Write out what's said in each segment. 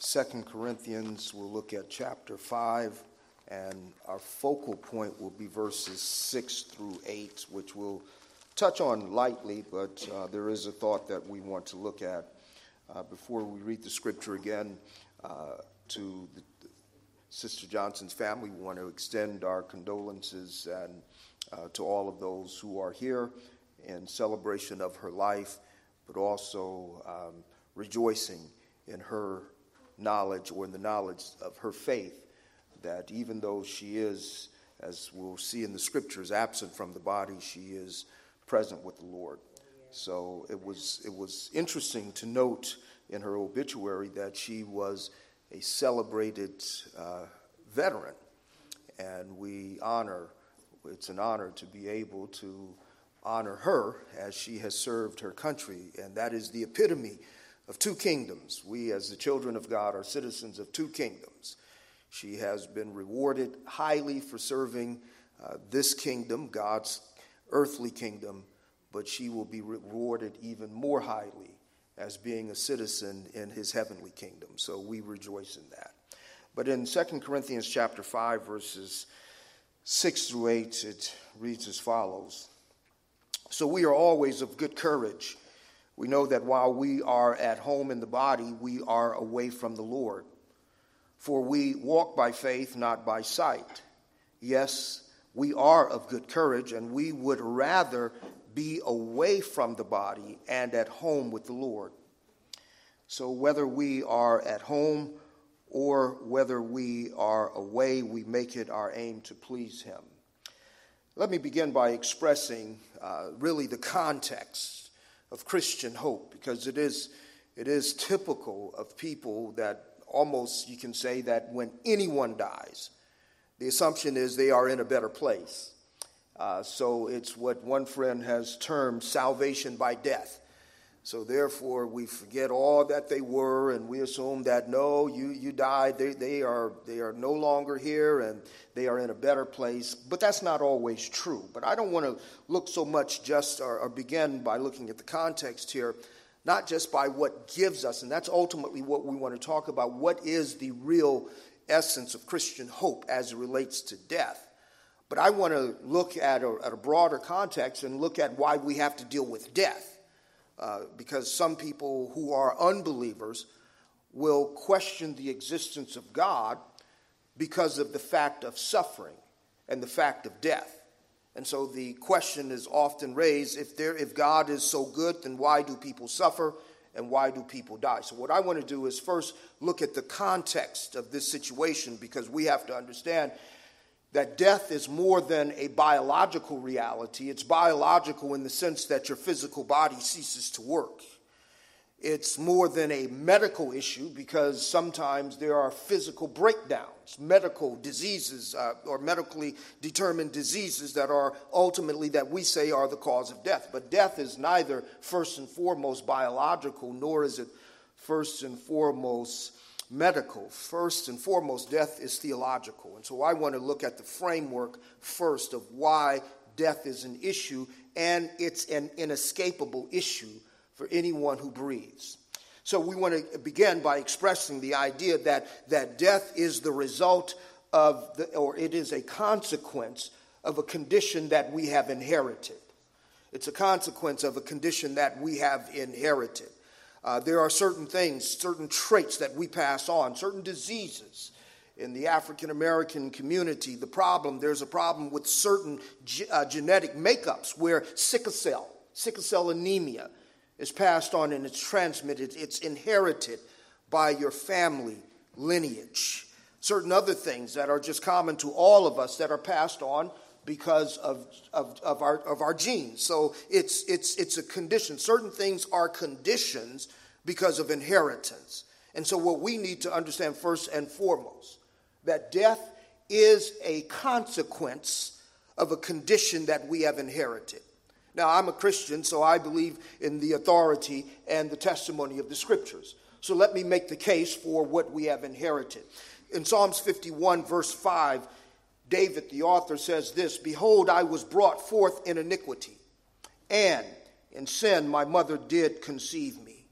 Second Corinthians, we'll look at chapter 5, and our focal point will be verses 6 through 8, which we'll touch on lightly, but uh, there is a thought that we want to look at uh, before we read the scripture again uh, to the, Sister Johnson's family. We want to extend our condolences and uh, to all of those who are here in celebration of her life, but also um, rejoicing in her knowledge or in the knowledge of her faith that even though she is, as we'll see in the scriptures, absent from the body, she is present with the Lord. So it was, it was interesting to note in her obituary that she was a celebrated uh, veteran, and we honor, it's an honor to be able to honor her as she has served her country, and that is the epitome of two kingdoms. We, as the children of God, are citizens of two kingdoms. She has been rewarded highly for serving uh, this kingdom, God's earthly kingdom, but she will be rewarded even more highly as being a citizen in his heavenly kingdom. So we rejoice in that. But in 2 Corinthians chapter 5 verses 6 through 8 it reads as follows. So we are always of good courage. We know that while we are at home in the body, we are away from the Lord. For we walk by faith, not by sight. Yes, we are of good courage, and we would rather be away from the body and at home with the Lord. So, whether we are at home or whether we are away, we make it our aim to please Him. Let me begin by expressing uh, really the context of Christian hope because it is, it is typical of people that almost you can say that when anyone dies, the assumption is they are in a better place. Uh, so it's what one friend has termed salvation by death. So therefore, we forget all that they were, and we assume that no, you, you died. They, they, are, they are no longer here, and they are in a better place. But that's not always true. But I don't want to look so much just, or, or begin by looking at the context here, not just by what gives us, and that's ultimately what we want to talk about. What is the real essence of Christian hope as it relates to death? But I want to look at a, at a broader context and look at why we have to deal with death. Uh, because some people who are unbelievers will question the existence of God because of the fact of suffering and the fact of death. And so the question is often raised if, there, if God is so good, then why do people suffer and why do people die? So, what I want to do is first look at the context of this situation because we have to understand that death is more than a biological reality. It's biological in the sense that your physical body ceases to work. It's more than a medical issue because sometimes there are physical breakdowns, medical diseases, uh, or medically determined diseases that are ultimately that we say are the cause of death. But death is neither first and foremost biological, nor is it first and foremost medical. First and foremost, death is theological. And so I want to look at the framework first of why death is an issue, and it's an inescapable issue for anyone who breathes. So we want to begin by expressing the idea that, that death is the result of, the, or it is a consequence of a condition that we have inherited. It's a consequence of a condition that we have inherited. Uh, there are certain things, certain traits that we pass on, certain diseases. In the African American community, the problem, there's a problem with certain ge- uh, genetic makeups where sickle cell, sickle cell anemia is passed on and it's transmitted, it's inherited by your family lineage. Certain other things that are just common to all of us that are passed on because of, of, of, our, of our genes. So it's, it's, it's a condition. Certain things are conditions because of inheritance. And so, what we need to understand first and foremost that death is a consequence of a condition that we have inherited. Now, I'm a Christian, so I believe in the authority and the testimony of the scriptures. So let me make the case for what we have inherited. In Psalms 51, verse 5, David, the author, says this Behold, I was brought forth in iniquity, and in sin my mother did conceive me.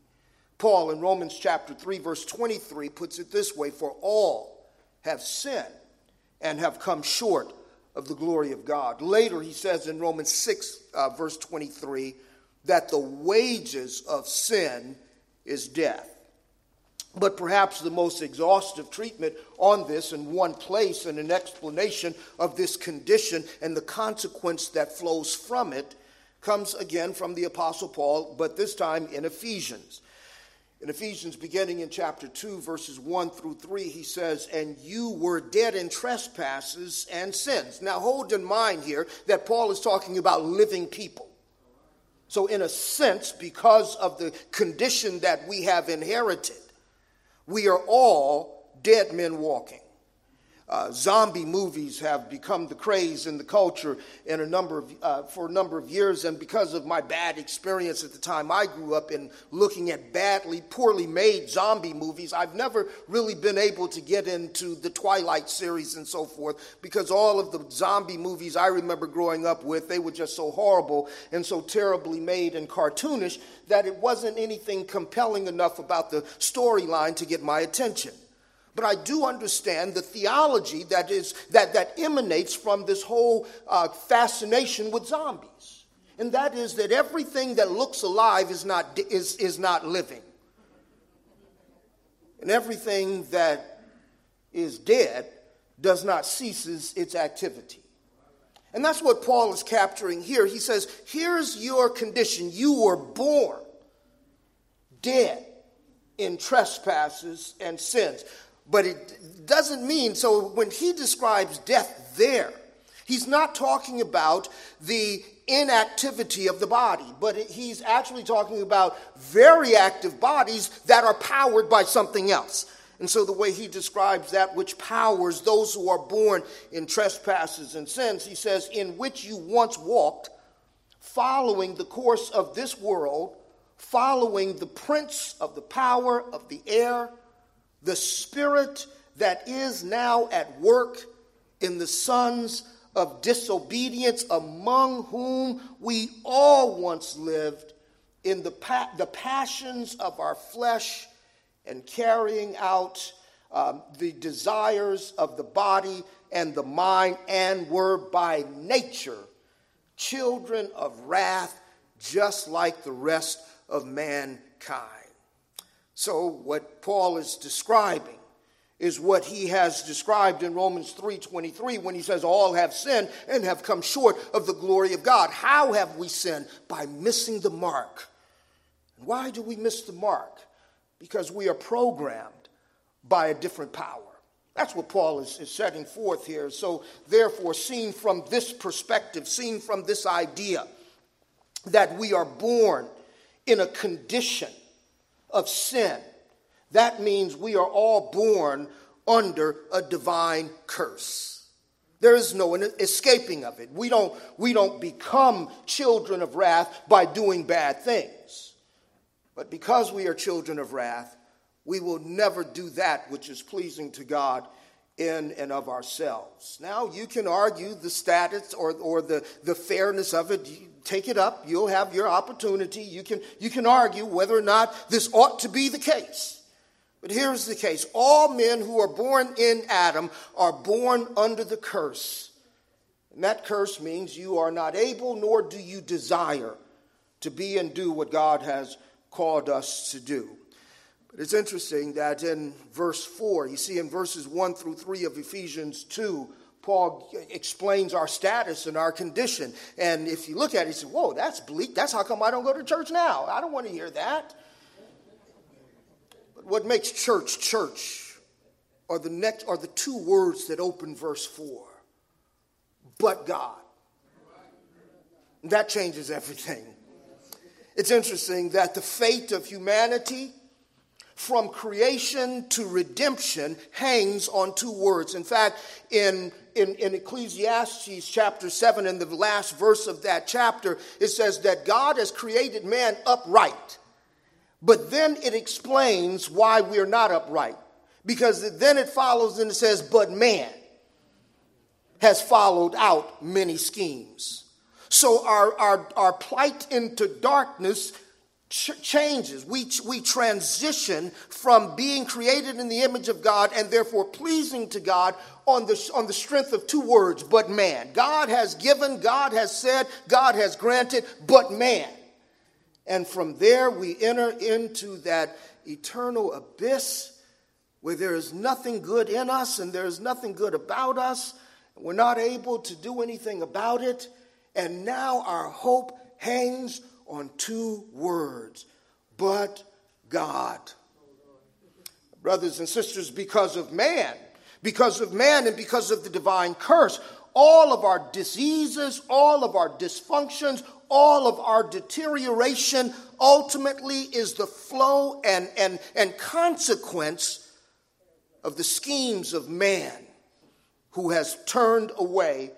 Paul in Romans chapter 3, verse 23 puts it this way For all have sinned and have come short of the glory of God. Later, he says in Romans 6, uh, verse 23, that the wages of sin is death. But perhaps the most exhaustive treatment on this in one place and an explanation of this condition and the consequence that flows from it comes again from the Apostle Paul, but this time in Ephesians. In Ephesians, beginning in chapter 2, verses 1 through 3, he says, And you were dead in trespasses and sins. Now, hold in mind here that Paul is talking about living people. So, in a sense, because of the condition that we have inherited, we are all dead men walking. Uh, zombie movies have become the craze in the culture in a number of, uh, for a number of years, and because of my bad experience at the time I grew up in looking at badly, poorly made zombie movies, I've never really been able to get into the Twilight series and so forth because all of the zombie movies I remember growing up with, they were just so horrible and so terribly made and cartoonish that it wasn't anything compelling enough about the storyline to get my attention. But I do understand the theology that, is, that, that emanates from this whole uh, fascination with zombies. And that is that everything that looks alive is not, is, is not living. And everything that is dead does not ceases its activity. And that's what Paul is capturing here. He says, Here's your condition. You were born dead in trespasses and sins. But it doesn't mean, so when he describes death there, he's not talking about the inactivity of the body, but he's actually talking about very active bodies that are powered by something else. And so, the way he describes that which powers those who are born in trespasses and sins, he says, In which you once walked, following the course of this world, following the prince of the power of the air the spirit that is now at work in the sons of disobedience, among whom we all once lived in the, pa- the passions of our flesh and carrying out um, the desires of the body and the mind, and were by nature children of wrath, just like the rest of mankind. So, what Paul is describing is what he has described in Romans 3:23 when he says all have sinned and have come short of the glory of God. How have we sinned? By missing the mark. And why do we miss the mark? Because we are programmed by a different power. That's what Paul is, is setting forth here. So, therefore, seen from this perspective, seen from this idea that we are born in a condition of sin. That means we are all born under a divine curse. There is no escaping of it. We don't, we don't become children of wrath by doing bad things. But because we are children of wrath, we will never do that which is pleasing to God in and of ourselves. Now, you can argue the status or, or the, the fairness of it take it up. You'll have your opportunity. You can, you can argue whether or not this ought to be the case. But here's the case all men who are born in Adam are born under the curse. And that curse means you are not able nor do you desire to be and do what God has called us to do. But it's interesting that in verse 4, you see in verses 1 through 3 of Ephesians 2, Paul explains our status and our condition. And if you look at it, you say, Whoa, that's bleak. That's how come I don't go to church now. I don't want to hear that. But what makes church church are the next are the two words that open verse 4. But God. That changes everything. It's interesting that the fate of humanity from creation to redemption hangs on two words. In fact, in, in, in, Ecclesiastes chapter 7, in the last verse of that chapter, it says that God has created man upright. But then it explains why we're not upright. Because then it follows and it says, but man has followed out many schemes. So our, our, our plight into darkness ch- changes. We, we transition from being created in the image of God and therefore pleasing to God on the, on the strength of two words, but man. God has given, God has said, God has granted, but man. And from there we enter into that eternal abyss where there is nothing good in us and there is nothing good about us. We're not able to do anything about it. And now our hope hangs on two words, but God. Brothers and sisters, because of man, because of man and because of the divine curse, all of our diseases, all of our dysfunctions, all of our deterioration ultimately is the flow and, and, and consequence of the schemes of man who has turned away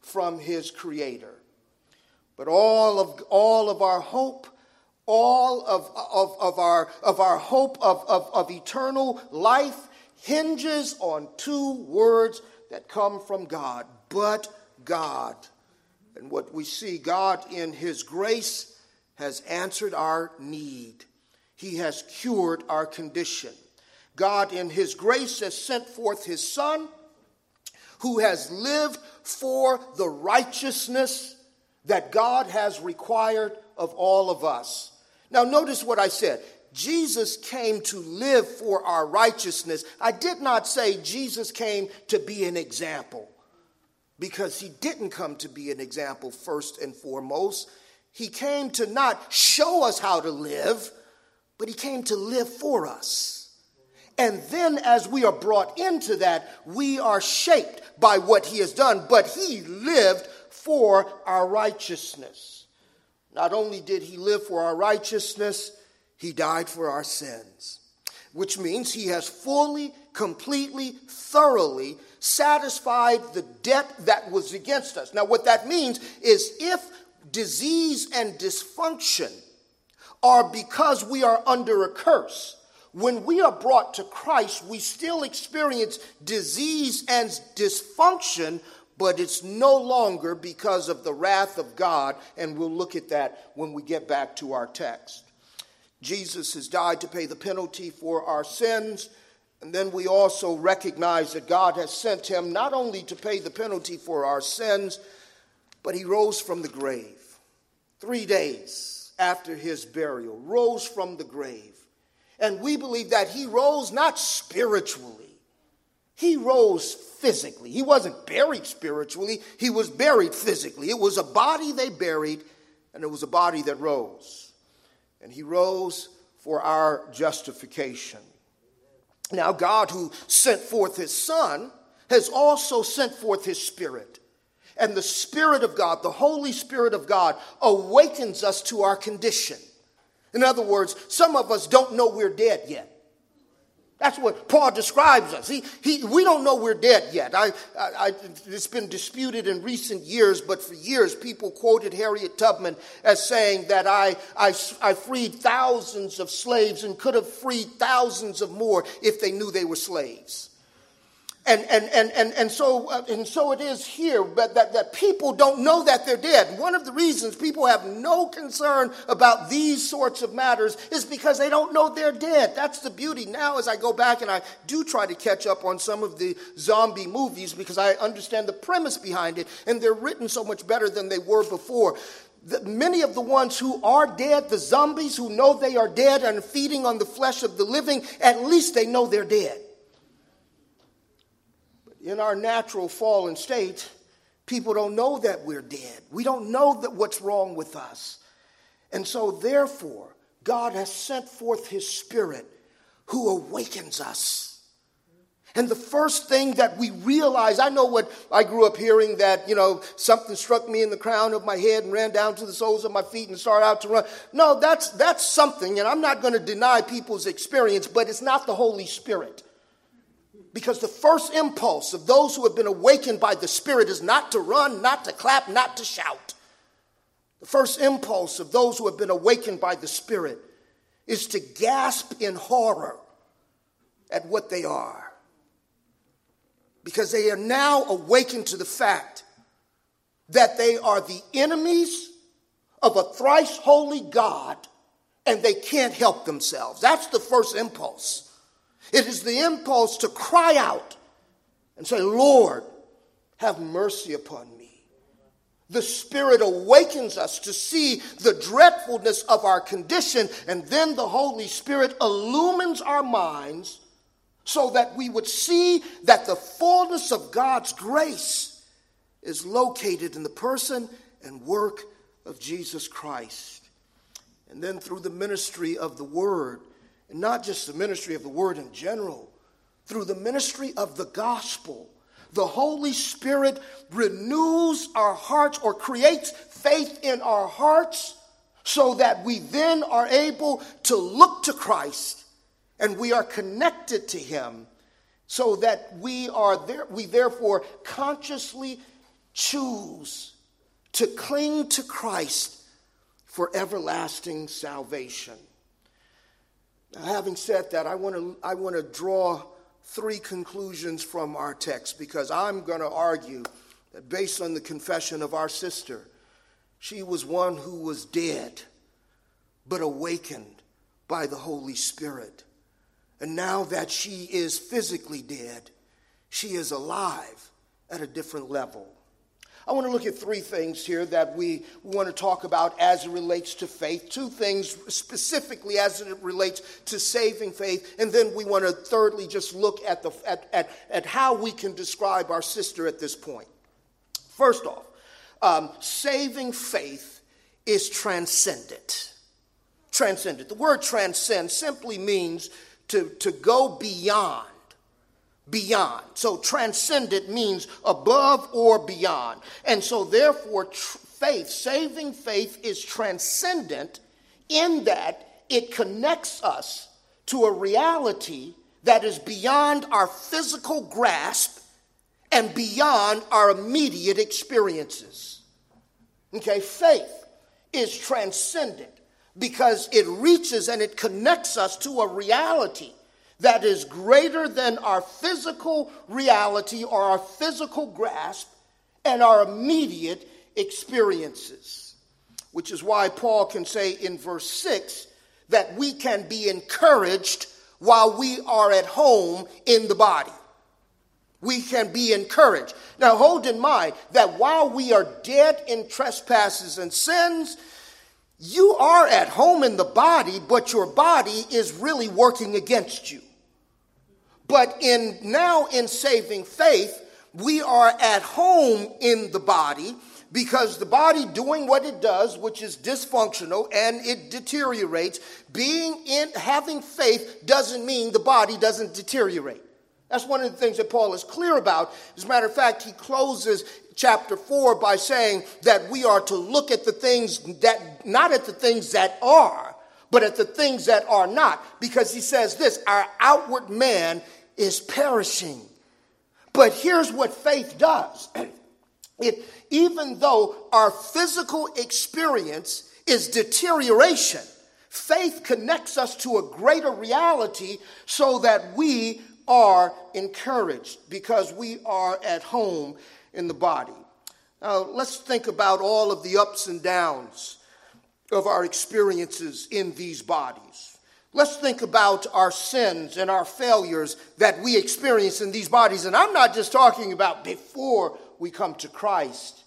from his creator. But all of, all of our hope, all of, of, of, our, of our hope of, of, of eternal life hinges on two words that come from God, but God. And what we see, God in His grace has answered our need. He has cured our condition. God in His grace has sent forth His Son, who has lived for the righteousness that God has required of all of us. Now, notice what I said. Jesus came to live for our righteousness. I did not say Jesus came to be an example because he didn't come to be an example first and foremost. He came to not show us how to live, but he came to live for us. And then, as we are brought into that, we are shaped by what he has done, but he lived for our righteousness. Not only did he live for our righteousness, he died for our sins, which means he has fully, completely, thoroughly satisfied the debt that was against us. Now, what that means is if disease and dysfunction are because we are under a curse, when we are brought to Christ, we still experience disease and dysfunction, but it's no longer because of the wrath of God, and we'll look at that when we get back to our text. Jesus has died to pay the penalty for our sins. And then we also recognize that God has sent him not only to pay the penalty for our sins, but he rose from the grave. Three days after his burial, rose from the grave. And we believe that he rose not spiritually, he rose physically. He wasn't buried spiritually, he was buried physically. It was a body they buried, and it was a body that rose and he rose for our justification. Now, God, who sent forth his Son, has also sent forth his Spirit. And the Spirit of God, the Holy Spirit of God, awakens us to our condition. In other words, some of us don't know we're dead yet. That's what Paul describes us. He, he, we don't know we're dead yet. I, I, it's been disputed in recent years, but for years people quoted Harriet Tubman as saying that I, I, I freed thousands of slaves and could have freed thousands of more if they knew they were slaves. And, and, and, and, and, so, uh, and so it is here, but that, that people don't know that they're dead. One of the reasons people have no concern about these sorts of matters is because they don't know they're dead. That's the beauty. Now, as I go back and I do try to catch up on some of the zombie movies because I understand the premise behind it, and they're written so much better than they were before. The, many of the ones who are dead, the zombies who know they are dead and feeding on the flesh of the living, at least they know they're dead in our natural fallen state, people don't know that we're dead. We don't know that what's wrong with us. And so, therefore, God has sent forth His Spirit who awakens us. And the first thing that we realize, I know what I grew up hearing that, you know, something struck me in the crown of my head and ran down to the soles of my feet and started out to run. No, that's, that's something, and I'm not going to deny people's experience, but it's not the Holy Spirit. Because the first impulse of those who have been awakened by the Spirit is not to run, not to clap, not to shout. The first impulse of those who have been awakened by the Spirit is to gasp in horror at what they are. Because they are now awakened to the fact that they are the enemies of a thrice holy God and they can't help themselves. That's the first impulse. It is the impulse to cry out and say, Lord, have mercy upon me. The Spirit awakens us to see the dreadfulness of our condition, and then the Holy Spirit illumines our minds so that we would see that the fullness of God's grace is located in the person and work of Jesus Christ. And then through the ministry of the Word, and not just the ministry of the Word in general, through the ministry of the gospel, the Holy Spirit renews our hearts or creates faith in our hearts so that we then are able to look to Christ and we are connected to Him so that we are there, we therefore consciously choose to cling to Christ for everlasting salvation. Now, having said that, I want to I want to draw three conclusions from our text because I'm going to argue that based on the confession of our sister, she was one who was dead but awakened by the Holy Spirit. And now that she is physically dead, she is alive at a different level. I want to look at three things here that we want to talk about as it relates to faith. Two things specifically as it relates to saving faith. And then we want to thirdly just look at, the, at, at, at how we can describe our sister at this point. First off, um, saving faith is transcendent. Transcendent. The word transcend simply means to, to go beyond beyond. So transcendent means above or beyond. And so, therefore, tr- faith, saving faith, is transcendent in that it connects us to a reality that is beyond our physical grasp and beyond our immediate experiences. Okay, faith is transcendent because it reaches and it connects us to a reality that is greater than our physical reality or our physical grasp and our immediate experiences. Which is why Paul can say in verse 6 that we can be encouraged while we are at home in the body. We can be encouraged. Now, hold in mind that while we are dead in trespasses and sins, you are at home in the body, but your body is really working against you. But in now in saving faith, we are at home in the body because the body doing what it does, which is dysfunctional and it deteriorates, being in having faith doesn't mean the body doesn't deteriorate. That's one of the things that Paul is clear about. As a matter of fact, he closes chapter 4 by saying that we are to look at the things that, not at the things that are, but at the things that are not. Because he says this our outward man is perishing. But here's what faith does it, even though our physical experience is deterioration, faith connects us to a greater reality so that we are encouraged because we are at home in the body. Now, let's think about all of the ups and downs of our experiences in these bodies. Let's think about our sins and our failures that we experience in these bodies. And I'm not just talking about before we come to Christ,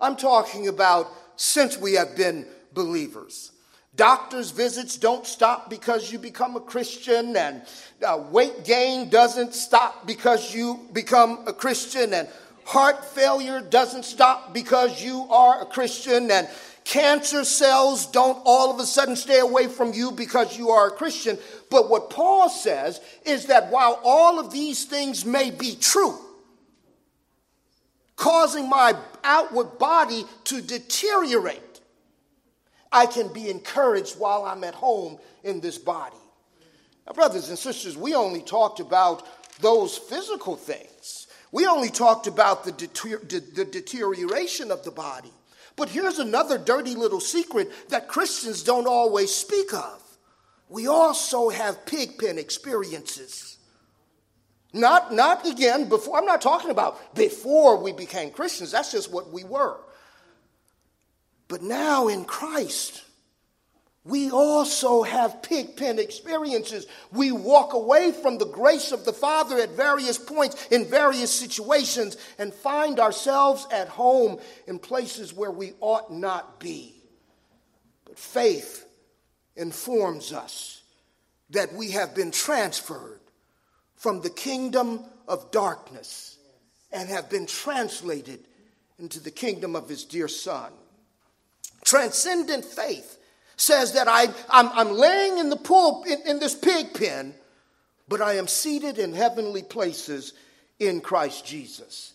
I'm talking about since we have been believers. Doctor's visits don't stop because you become a Christian, and uh, weight gain doesn't stop because you become a Christian, and heart failure doesn't stop because you are a Christian, and Cancer cells don't all of a sudden stay away from you because you are a Christian. But what Paul says is that while all of these things may be true, causing my outward body to deteriorate, I can be encouraged while I'm at home in this body. Now, brothers and sisters, we only talked about those physical things. We only talked about the, deter- the deterioration of the body. But here's another dirty little secret that Christians don't always speak of. We also have pigpen experiences. Not, not again before, I'm not talking about before we became Christians, that's just what we were. But now in Christ, we also have pigpen experiences. We walk away from the grace of the Father at various points in various situations and find ourselves at home in places where we ought not be. But faith informs us that we have been transferred from the kingdom of darkness and have been translated into the kingdom of his dear Son. Transcendent faith says that I, I'm, I'm laying in the pool, in, in this pig pen, but I am seated in heavenly places in Christ Jesus.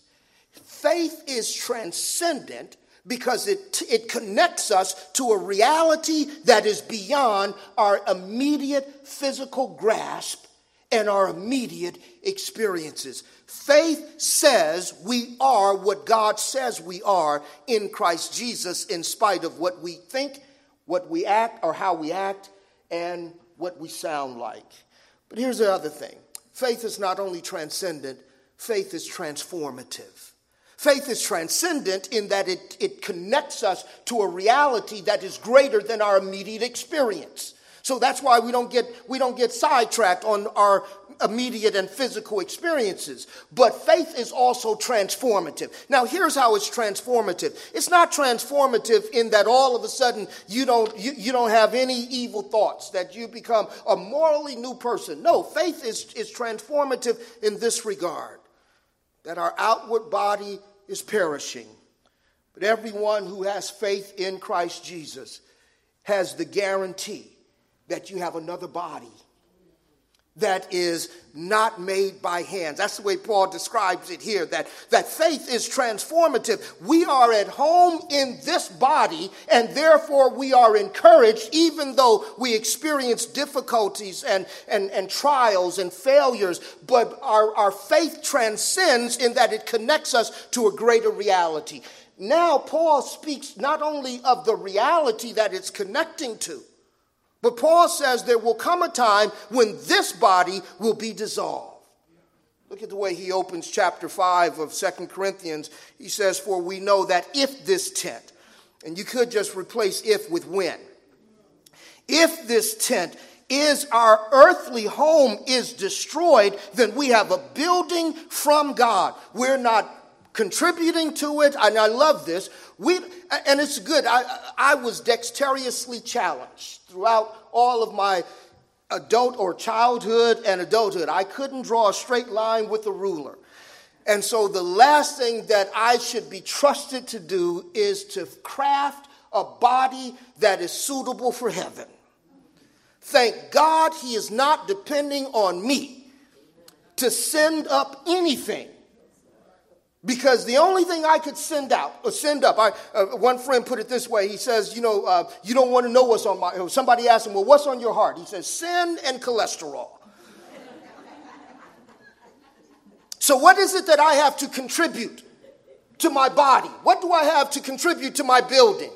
Faith is transcendent because it, it connects us to a reality that is beyond our immediate physical grasp and our immediate experiences. Faith says we are what God says we are in Christ Jesus, in spite of what we think what we act or how we act and what we sound like. But here's the other thing faith is not only transcendent, faith is transformative. Faith is transcendent in that it, it connects us to a reality that is greater than our immediate experience. So that's why we don't get, we don't get sidetracked on our immediate and physical experiences. But faith is also transformative. Now, here's how it's transformative. It's not transformative in that all of a sudden you don't, you, you don't have any evil thoughts, that you become a morally new person. No, faith is, is transformative in this regard that our outward body is perishing. But everyone who has faith in Christ Jesus has the guarantee that you have another body that is not made by hands. That's the way Paul describes it here that, that faith is transformative. We are at home in this body, and therefore we are encouraged, even though we experience difficulties and, and, and trials and failures. But our, our faith transcends in that it connects us to a greater reality. Now, Paul speaks not only of the reality that it's connecting to, but Paul says there will come a time when this body will be dissolved. Look at the way he opens chapter 5 of Second Corinthians. He says, For we know that if this tent, and you could just replace if with when, if this tent is our earthly home is destroyed, then we have a building from God. We're not contributing to it, and I love this. We, and it's good. I, I was dexterously challenged throughout all of my adult or childhood and adulthood. I couldn't draw a straight line with a ruler. And so the last thing that I should be trusted to do is to craft a body that is suitable for heaven. Thank God he is not depending on me to send up anything because the only thing I could send out or send up, I, uh, one friend put it this way. He says, you know, uh, you don't want to know what's on my. Somebody asked him, well, what's on your heart? He says, sin and cholesterol. so what is it that I have to contribute to my body? What do I have to contribute to my building?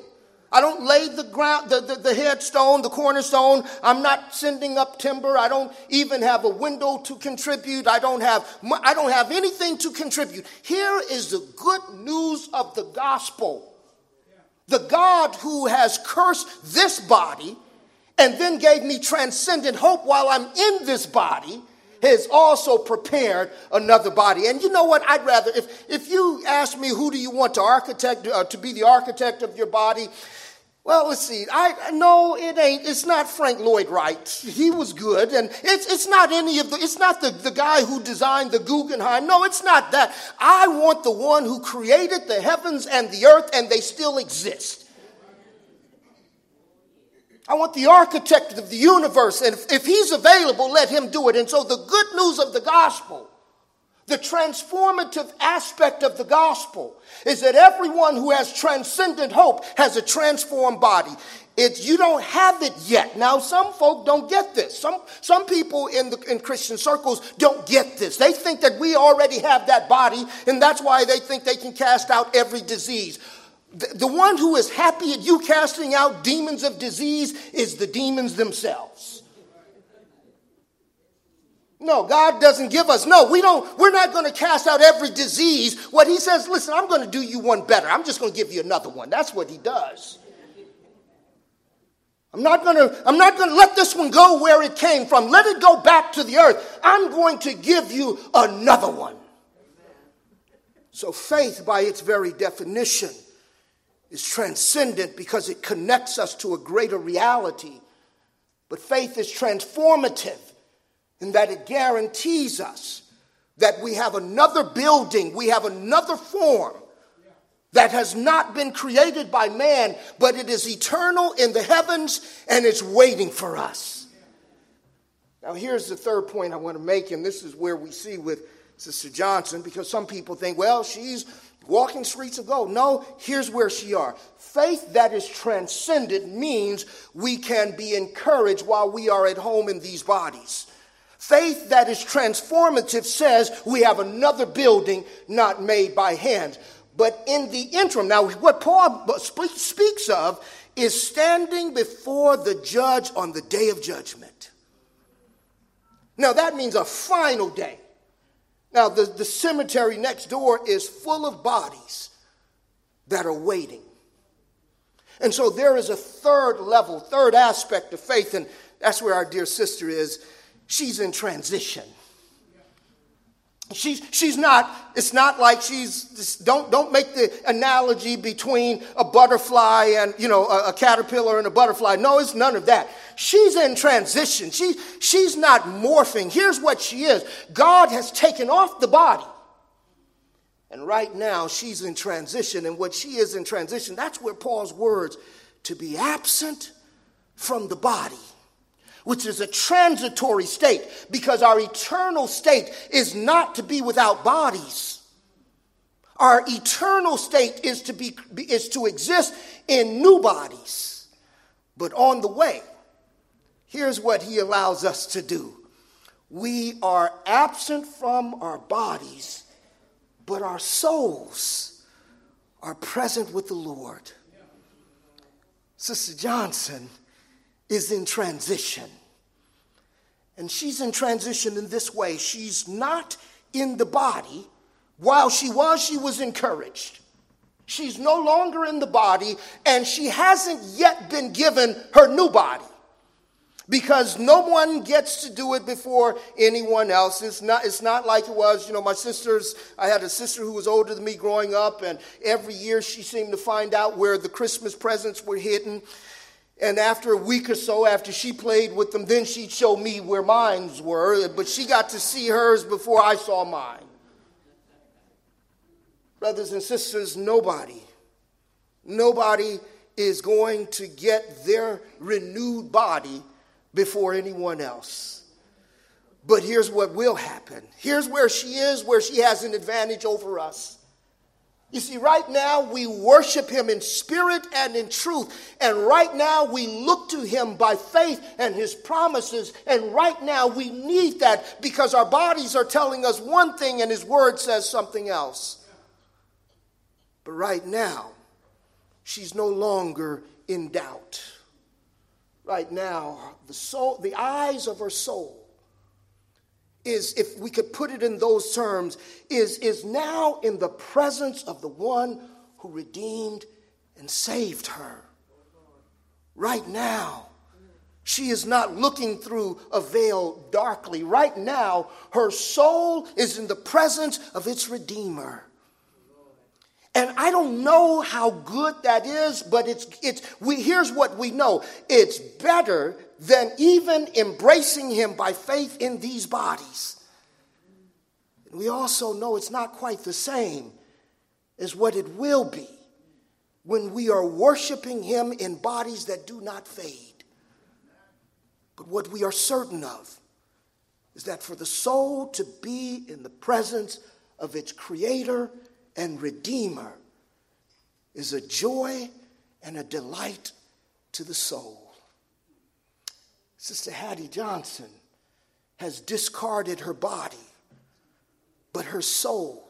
I don't lay the ground, the, the, the, headstone, the cornerstone. I'm not sending up timber. I don't even have a window to contribute. I don't have, I don't have anything to contribute. Here is the good news of the gospel. The God who has cursed this body and then gave me transcendent hope while I'm in this body has also prepared another body. And you know what? I'd rather, if, if you ask me who do you want to architect, uh, to be the architect of your body, well, let's see. I no, it ain't. It's not Frank Lloyd Wright. He was good, and it's it's not any of the. It's not the the guy who designed the Guggenheim. No, it's not that. I want the one who created the heavens and the earth, and they still exist. I want the architect of the universe, and if, if he's available, let him do it. And so, the good news of the gospel the transformative aspect of the gospel is that everyone who has transcendent hope has a transformed body. It's, you don't have it yet. Now, some folk don't get this. Some, some people in, the, in Christian circles don't get this. They think that we already have that body, and that's why they think they can cast out every disease. The, one who is happy at you casting out demons of disease is the demons themselves. No, God doesn't give us. No, we don't, we're not going to cast out every disease. What he says, listen, I'm going to do you one better. I'm just going to give you another one. That's what he does. I'm not gonna, I'm not gonna let this one go where it came from. Let it go back to the earth. I'm going to give you another one. So faith, by its very definition, is transcendent because it connects us to a greater reality. But faith is transformative in that it guarantees us that we have another building, we have another form that has not been created by man, but it is eternal in the heavens and it's waiting for us. Now, here's the third point I want to make, and this is where we see with Sister Johnson, because some people think, well, she's walking streets of gold. No, here's where she are. Faith that is transcendent means we can be encouraged while we are at home in these bodies. Faith that is transformative says we have another building not made by hands. But in the interim, now what Paul speaks of is standing before the judge on the day of judgment. Now that means a final day. Now the, the cemetery next door is full of bodies that are waiting. And so there is a third level, third aspect of faith, and that's where our dear sister is. She's in transition. She's, she's not, it's not like she's, don't, don't make the analogy between a butterfly and, you know, a, a, caterpillar and a butterfly. No, it's none of that. She's in transition. She, she's not morphing. Here's what she is God has taken off the body. And right now, she's in transition. And what she is in transition, that's where Paul's words, to be absent from the body which is a transitory state, because our eternal state is not to be without bodies. Our eternal state is to, be, is to exist in new bodies. But on the way, here's what he allows us to do we are absent from our bodies, but our souls are present with the Lord. Sister Johnson is in transition. And she's in transition in this way. She's not in the body. While she was, she was encouraged. She's no longer in the body, and she hasn't yet been given her new body because no one gets to do it before anyone else. It's not, it's not like it was, you know, my sisters, I had a sister who was older than me growing up, and every year she seemed to find out where the Christmas presents were hidden. And after a week or so, after she played with them, then she'd show me where mines were. But she got to see hers before I saw mine. Brothers and sisters, nobody, nobody is going to get their renewed body before anyone else. But here's what will happen. Here's where she is, where she has an advantage over us. You see, right now we worship him in spirit and in truth. And right now we look to him by faith and his promises. And right now we need that because our bodies are telling us one thing and his word says something else. But right now, she's no longer in doubt. Right now, the soul, the eyes of her soul is, if we could put it in those terms, is, is now in the presence of the one who redeemed and saved her. Right now, she is not looking through a veil darkly. Right now, her soul is in the presence of its Redeemer. And I don't know how good that is, but it's, it's, we, here's what we know it's better than even embracing Him by faith in these bodies. We also know it's not quite the same as what it will be when we are worshiping Him in bodies that do not fade. But what we are certain of is that for the soul to be in the presence of its Creator and Redeemer is a joy and a delight to the soul. Sister Hattie Johnson has discarded her body, but her soul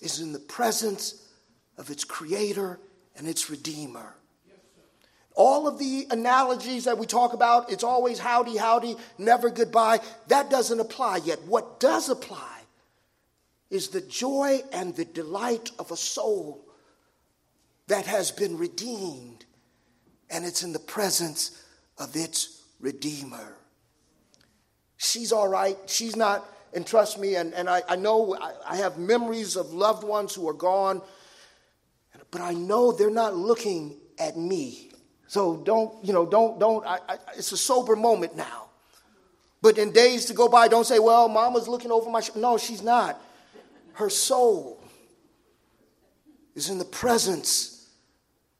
is in the presence of its creator and its redeemer. All of the analogies that we talk about, it's always howdy, howdy, never goodbye. That doesn't apply yet. What does apply is the joy and the delight of a soul that has been redeemed and it's in the presence of its Redeemer. She's all right. She's not, and trust me, and, and I, I know I, I have memories of loved ones who are gone, but I know they're not looking at me. So don't, you know, don't, don't, I, I, it's a sober moment now. But in days to go by, don't say, well, mama's looking over my shoulder. No, she's not. Her soul is in the presence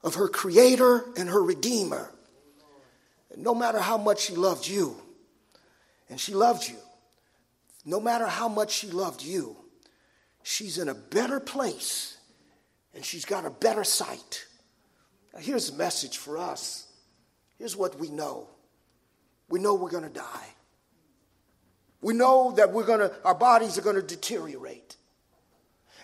of her creator and her redeemer. And no matter how much she loved you, and she loved you, no matter how much she loved you, she's in a better place and she's got a better sight. Now, here's a message for us. Here's what we know we know we're going to die. We know that we're gonna, our bodies are gonna deteriorate.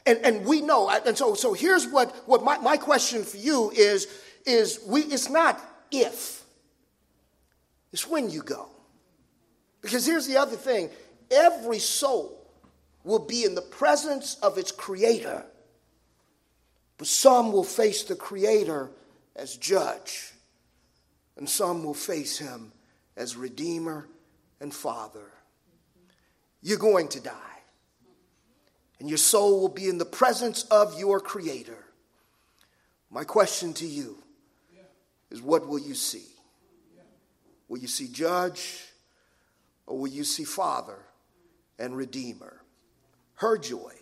And, and we know, and so, so here's what, what my, my question for you is, is we, it's not if, it's when you go. Because here's the other thing every soul will be in the presence of its creator, but some will face the creator as judge, and some will face him as redeemer and father you're going to die. And your soul will be in the presence of your Creator. My question to you is what will you see? Will you see Judge or will you see Father and Redeemer? Her joy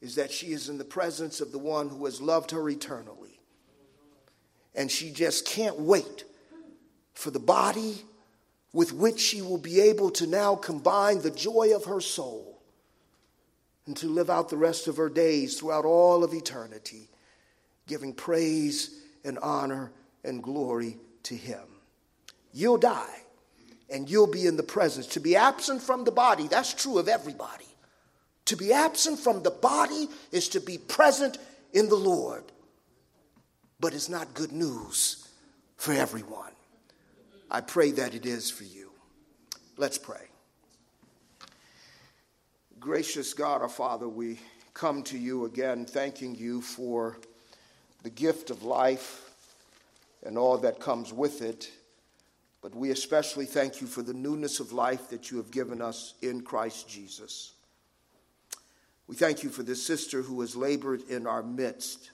is that she is in the presence of the one who has loved her eternally. And she just can't wait for the body with which she will be able to now combine the joy of her soul and to live out the rest of her days throughout all of eternity, giving praise and honor and glory to Him. You'll die and you'll be in the presence. To be absent from the body, that's true of everybody. To be absent from the body is to be present in the Lord. But it's not good news for everyone. I pray that it is for you. Let's pray. Gracious God, our Father, we come to you again thanking you for the gift of life and all that comes with it. But we especially thank you for the newness of life that you have given us in Christ Jesus. We thank you for this sister who has labored in our midst,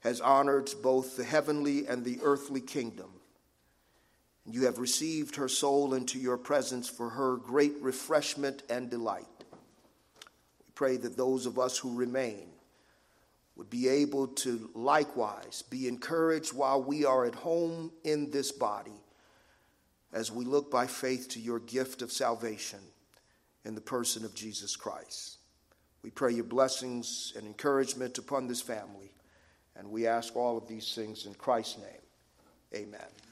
has honored both the heavenly and the earthly kingdom and you have received her soul into your presence for her great refreshment and delight. Pray that those of us who remain would be able to likewise be encouraged while we are at home in this body as we look by faith to your gift of salvation in the person of Jesus Christ. We pray your blessings and encouragement upon this family, and we ask all of these things in Christ's name. Amen.